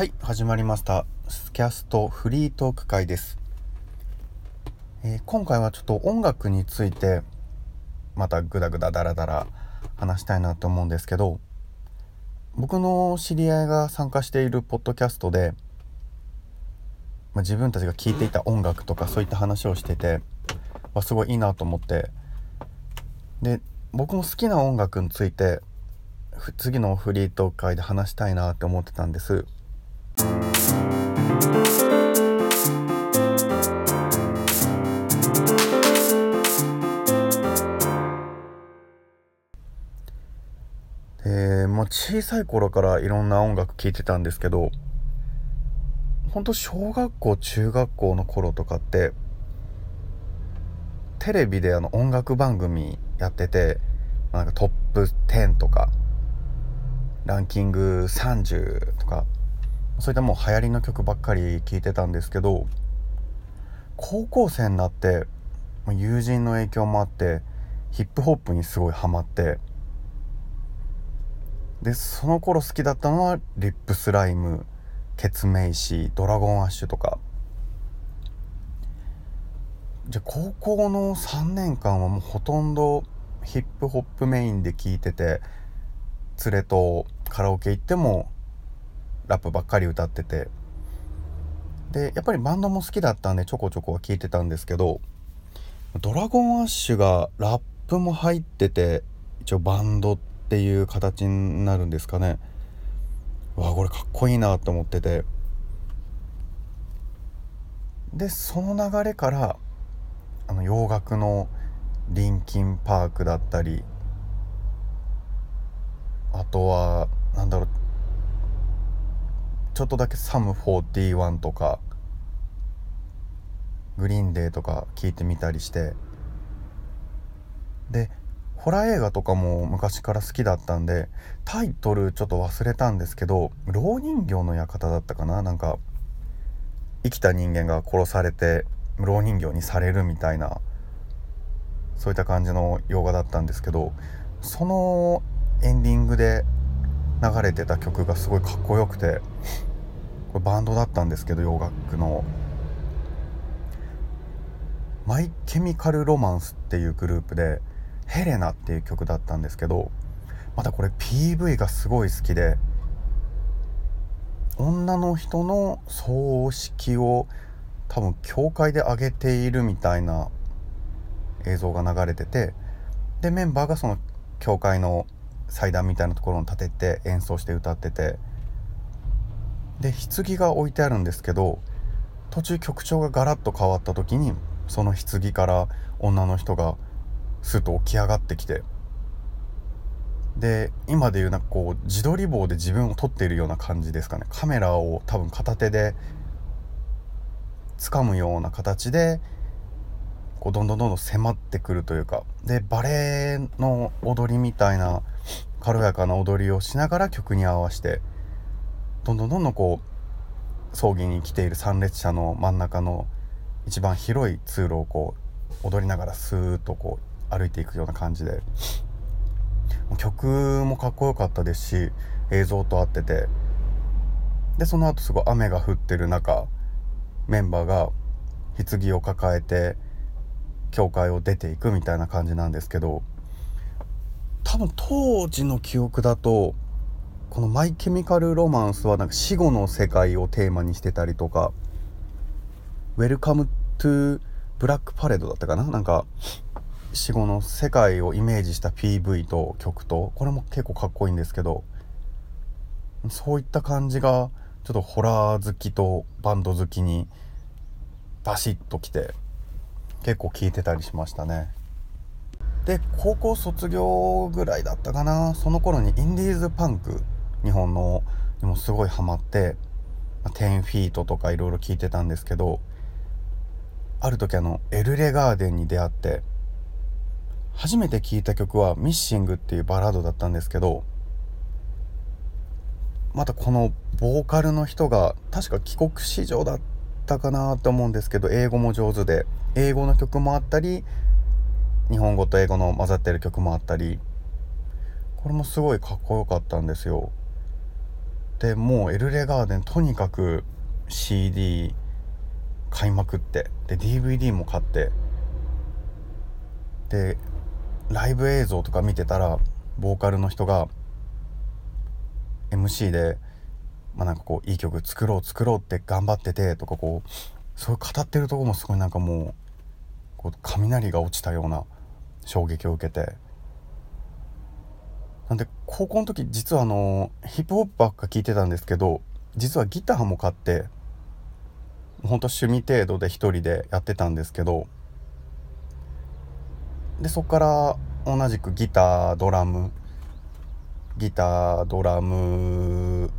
はい始まりましたスキャストフリートーク会です、えー、今回はちょっと音楽についてまたグダグダダラダラ話したいなと思うんですけど僕の知り合いが参加しているポッドキャストで、まあ、自分たちが聴いていた音楽とかそういった話をしてて、ま、すごいいいなと思ってで僕も好きな音楽について次のフリートーク会で話したいなって思ってたんです。でもう小さい頃からいろんな音楽聴いてたんですけどほんと小学校中学校の頃とかってテレビであの音楽番組やっててなんかトップ10とかランキング30とかそういったもう流行りの曲ばっかり聴いてたんですけど高校生になって友人の影響もあってヒップホップにすごいハマってでその頃好きだったのはリップスライムケツメイシドラゴンアッシュとか。じゃあ高校の3年間はもうほとんどヒップホップメインで聴いてて連れとカラオケ行ってもラップばっかり歌ってて。でやっぱりバンドも好きだったんでちょこちょこは聴いてたんですけどドラゴンアッシュがラップも入ってて一応バンドっていう形になるんですかね。わあこれかっこいいなと思ってて。でその流れからあの洋楽のリンキンパークだったりあとはなんだろうちょっとだけサム41とかグリーンデーとか聞いてみたりして。でホラー映画とかも昔から好きだったんでタイトルちょっと忘れたんですけど「老人形の館」だったかな？なんか生きた人間が殺されて老人形にされるみたいなそういった感じの洋画だったんですけどそのエンディングで流れてた曲がすごいかっこよくてこれバンドだったんですけど洋楽の。マイ・ケミカル・ロマンスっていうグループで「ヘレナ」っていう曲だったんですけどまたこれ PV がすごい好きで女の人の葬式を多分教会で上げているみたいな映像が流れててでメンバーがその教会の祭壇みたいなところに立てて演奏して歌ってて。で棺が置いてあるんですけど途中曲調がガラッと変わった時にその棺から女の人がスッと起き上がってきて。で今でいうなんかこう自撮り棒で自分を撮っているような感じですかね。カメラを多分片手で掴むような形でこうどんどんどんどん迫ってくるというか。でバレエの踊りみたいな軽やかな踊りをしながら曲に合わせてどんどんどんどんこう葬儀に来ている参列者の真ん中の一番広い通路をこう踊りながらスーッとこう歩いていくような感じで曲もかっこよかったですし映像と合っててでその後すごい雨が降ってる中メンバーが棺を抱えて教会を出ていくみたいな感じなんですけど多分当時の記憶だとこの「マイ・ケミカル・ロマンス」はなんか死後の世界をテーマにしてたりとか「ウェルカム・トゥ・ブラック・パレード」だったかな？なんか死後の世界をイメージした PV と曲とこれも結構かっこいいんですけどそういった感じがちょっとホラー好きとバンド好きにバシッときて結構聴いてたりしましたね。で高校卒業ぐらいだったかな。その頃にインディーズパンク日本のにもすごいハマって10フィートとかいろいろ聞いてたんですけどある時あのエルレガーデンに出会って初めて聴いた曲は「ミッシング」っていうバラードだったんですけどまたこのボーカルの人が確か帰国子女だったかなと思うんですけど英語も上手で英語の曲もあったり日本語と英語の混ざってる曲もあったりこれもすごいかっこよかったんですよ。でもうエルレガーデンとにかく CD 買いまくってで DVD も買ってでライブ映像とか見てたらボーカルの人が MC で、まあ、なんかこういい曲作ろう作ろうって頑張っててとかこうそういう語ってるとこもすごいなんかもうこう雷が落ちたような衝撃を受けて。なんで高校の時実はあのヒップホップばっか聴いてたんですけど実はギターも買ってほんと趣味程度で一人でやってたんですけどでそこから同じくギタードラムギタードラム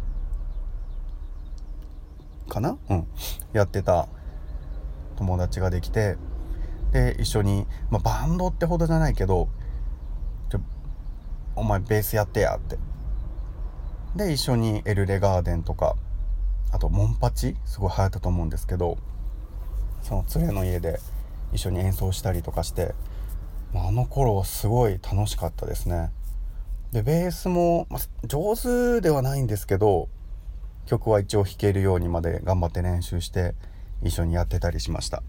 かな？うん。やってた友達ができてで一緒に、まあ、バンドってほどじゃないけど「お前ベースやってや」って。で一緒にエルレガーデンとかあとモンパチすごい流行ったと思うんですけどその連れの家で一緒に演奏したりとかしてまあの頃はすごい楽しかったですね。でベースも、まあ、上手ではないんですけど曲は一応弾けるようにまで頑張って練習して一緒にやってたりしました。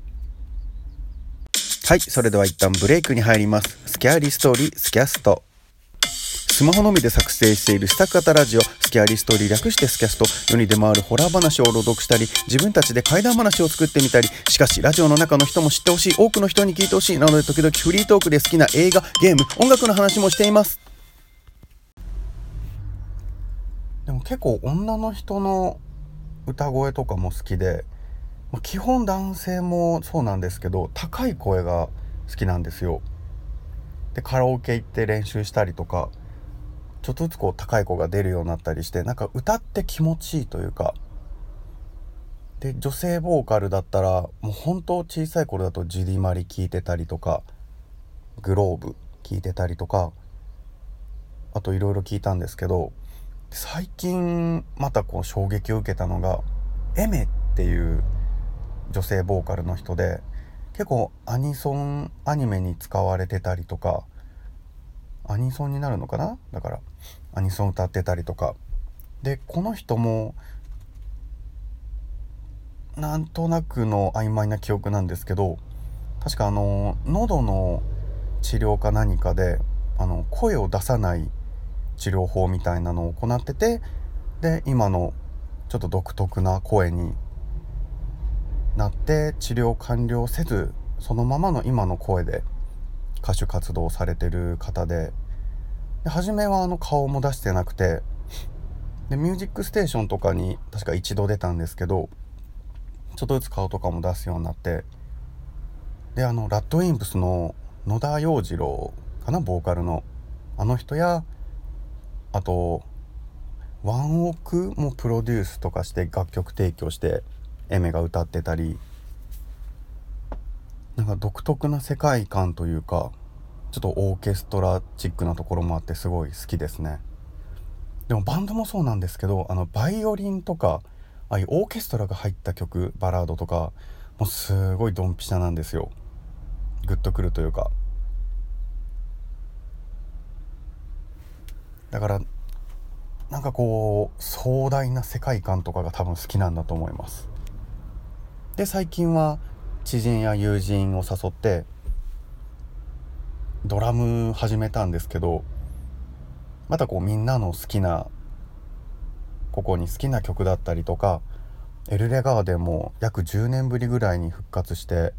はいそれでは一旦ブレイクに入ります。スキャーリストーリースキャスト。スマホのみで作成しているスタッ型ラジオ。スキャーリストーリー略してスキャスト。世に出回るホラー話を朗読したり自分たちで怪談話を作ってみたり。しかしラジオの中の人も知ってほしい。多くの人に聞いてほしい。なので時々フリートークで好きな映画ゲーム音楽の話もしています。でも結構女の人の歌声とかも好きで基本男性もそうなんですけど高い声が好きなんですよ。でカラオケ行って練習したりとかちょっとずつこう高い子が出るようになったりしてなんか歌って気持ちいいというか。で女性ボーカルだったらもう本当小さい頃だとジュディ・マリ聴いてたりとかグローブ聴いてたりとかあといろいろ聞いたんですけど最近またこう衝撃を受けたのがエメっていう女性ボーカルの人で結構アニソンアニメに使われてたりとかアニソンになるのかな？だからアニソン歌ってたりとか。でこの人もなんとなくの曖昧な記憶なんですけど確かあの喉の治療か何かであの声を出さない治療法みたいなのを行っててで今のちょっと独特な声になって治療完了せずそのままの今の声で歌手活動されてる方でで初めはあの顔も出してなくてで「ミュージックステーション」とかに確か一度出たんですけどちょっとずつ顔とかも出すようになってであのラッドウィンプスの野田洋次郎かなボーカルのあの人やあとワンオクもプロデュースとかして楽曲提供してエメが歌ってたりなんか独特な世界観というかちょっとオーケストラチックなところもあってすごい好きですね。でもバンドもそうなんですけどあのバイオリンとかああいうオーケストラが入った曲バラードとかもうすごいドンピシャなんですよ。グッとくるというか。だからなんかこう壮大な世界観とかが多分好きなんだと思います。で最近は知人や友人を誘ってドラム始めたんですけどまたこうみんなの好きなここに好きな曲だったりとかエルレガーデンも約10年ぶりぐらいに復活して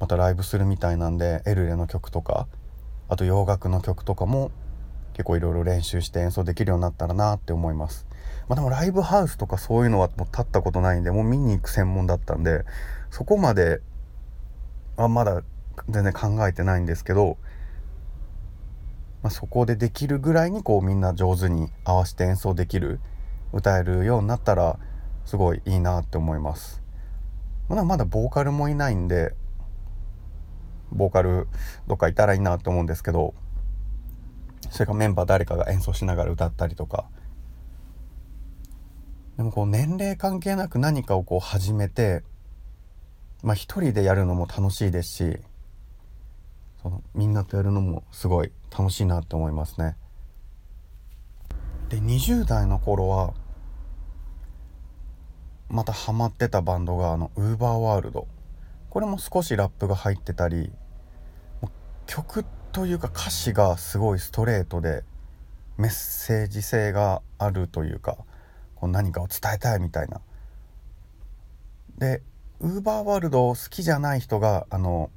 またライブするみたいなんでエルレの曲とかあと洋楽の曲とかも結構いろいろ練習して演奏できるようになったらなって思います。まあ、でもライブハウスとかそういうのはもう立ったことないんでもう見に行く専門だったんでそこまであまだ全然考えてないんですけど、まあ、そこでできるぐらいにこうみんな上手に合わせて演奏できる歌えるようになったらすごいいいなって思います。まだまだボーカルもいないんでボーカルどっかいたらいいなって思うんですけどそれからメンバー誰かが演奏しながら歌ったりとかでもこう年齢関係なく何かをこう始めてまあ一人でやるのも楽しいですしそのみんなとやるのもすごい楽しいなって思いますね。で20代の頃はまたハマってたバンドがあのウーバーワールドこれも少しラップが入ってたり曲ってというか歌詞がすごいストレートでメッセージ性があるというかこう何かを伝えたいみたいな。でウーバーワールド好きじゃない人があの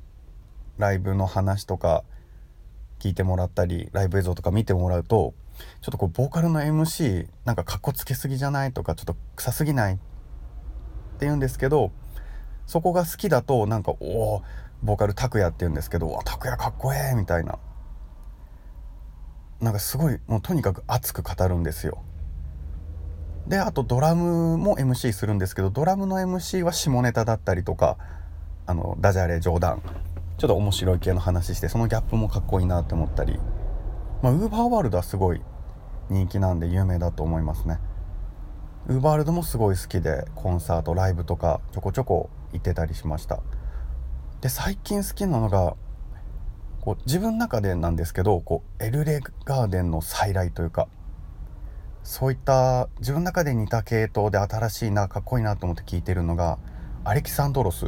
ライブの話とか聞いてもらったりライブ映像とか見てもらうとちょっとこうボーカルの MC なんかかっこつけすぎじゃないとかちょっと臭すぎないって言うんですけどそこが好きだとなんかおおボーカル拓也って言うんですけど「拓也かっこええ!」みたいななんかすごいもうとにかく熱く語るんですよ。であとドラムも MC するんですけどドラムの MC は下ネタだったりとかあのダジャレ冗談ちょっと面白い系の話してそのギャップもかっこいいなって思ったりまあウーバーワールドはすごい人気なんで有名だと思いますねウーバールドもすごい好きでコンサートライブとかちょこちょこ行ってたりしましたで最近好きなのがこう自分の中でなんですけどこうエルレガーデンの再来というかそういった自分の中で似た系統で新しいなかっこいいなと思って聞いてるのがアレキサンドロス。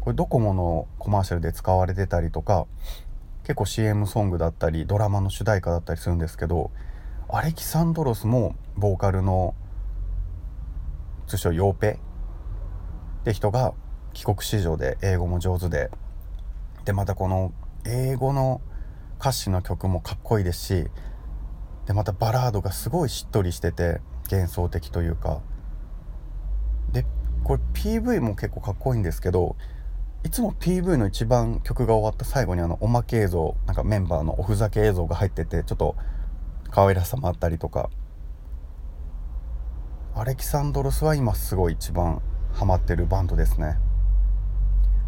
これドコモのコマーシャルで使われてたりとか結構 CM ソングだったりドラマの主題歌だったりするんですけどアレキサンドロスもボーカルの通称ヨーペ。って人が帰国子女で英語も上手で。でまたこの英語の歌詞の曲もかっこいいですしでまたバラードがすごいしっとりしてて幻想的というか。でこれ PV も結構かっこいいんですけどいつも PV の一番曲が終わった最後にあのおまけ映像なんかメンバーのおふざけ映像が入っててちょっと可愛らしさもあったりとか。アレキサンドロスは今すごい一番ハマってるバンドですね。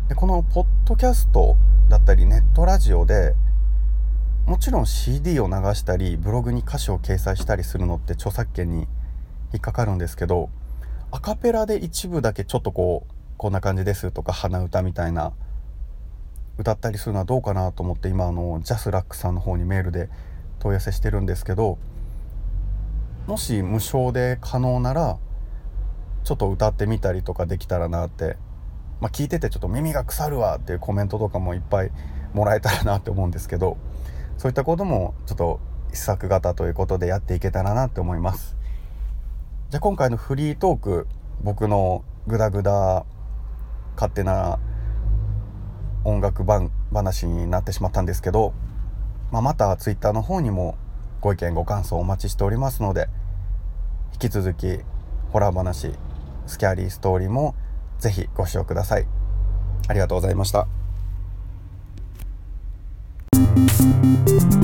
でこのポッドキャストだったりネットラジオでもちろん CD を流したりブログに歌詞を掲載したりするのって著作権に引っかかるんですけどアカペラで一部だけちょっとこうこんな感じですとか鼻歌みたいな歌ったりするのはどうかなと思って今あのジャスラックさんの方にメールで問い合わせしてるんですけどもし無償で可能ならちょっと歌ってみたりとかできたらなって、まあ、聞いててちょっと耳が腐るわっていうコメントとかもいっぱいもらえたらなって思うんですけどそういったこともちょっと一作型ということでやっていけたらなって思います。じゃあ今回のフリートーク僕のグダグダ勝手な音楽番話になってしまったんですけど、まあ、また Twitter の方にもご意見ご感想お待ちしておりますので引き続きホラー話スキャリーストーリーもぜひご視聴くださいありがとうございました Thank you.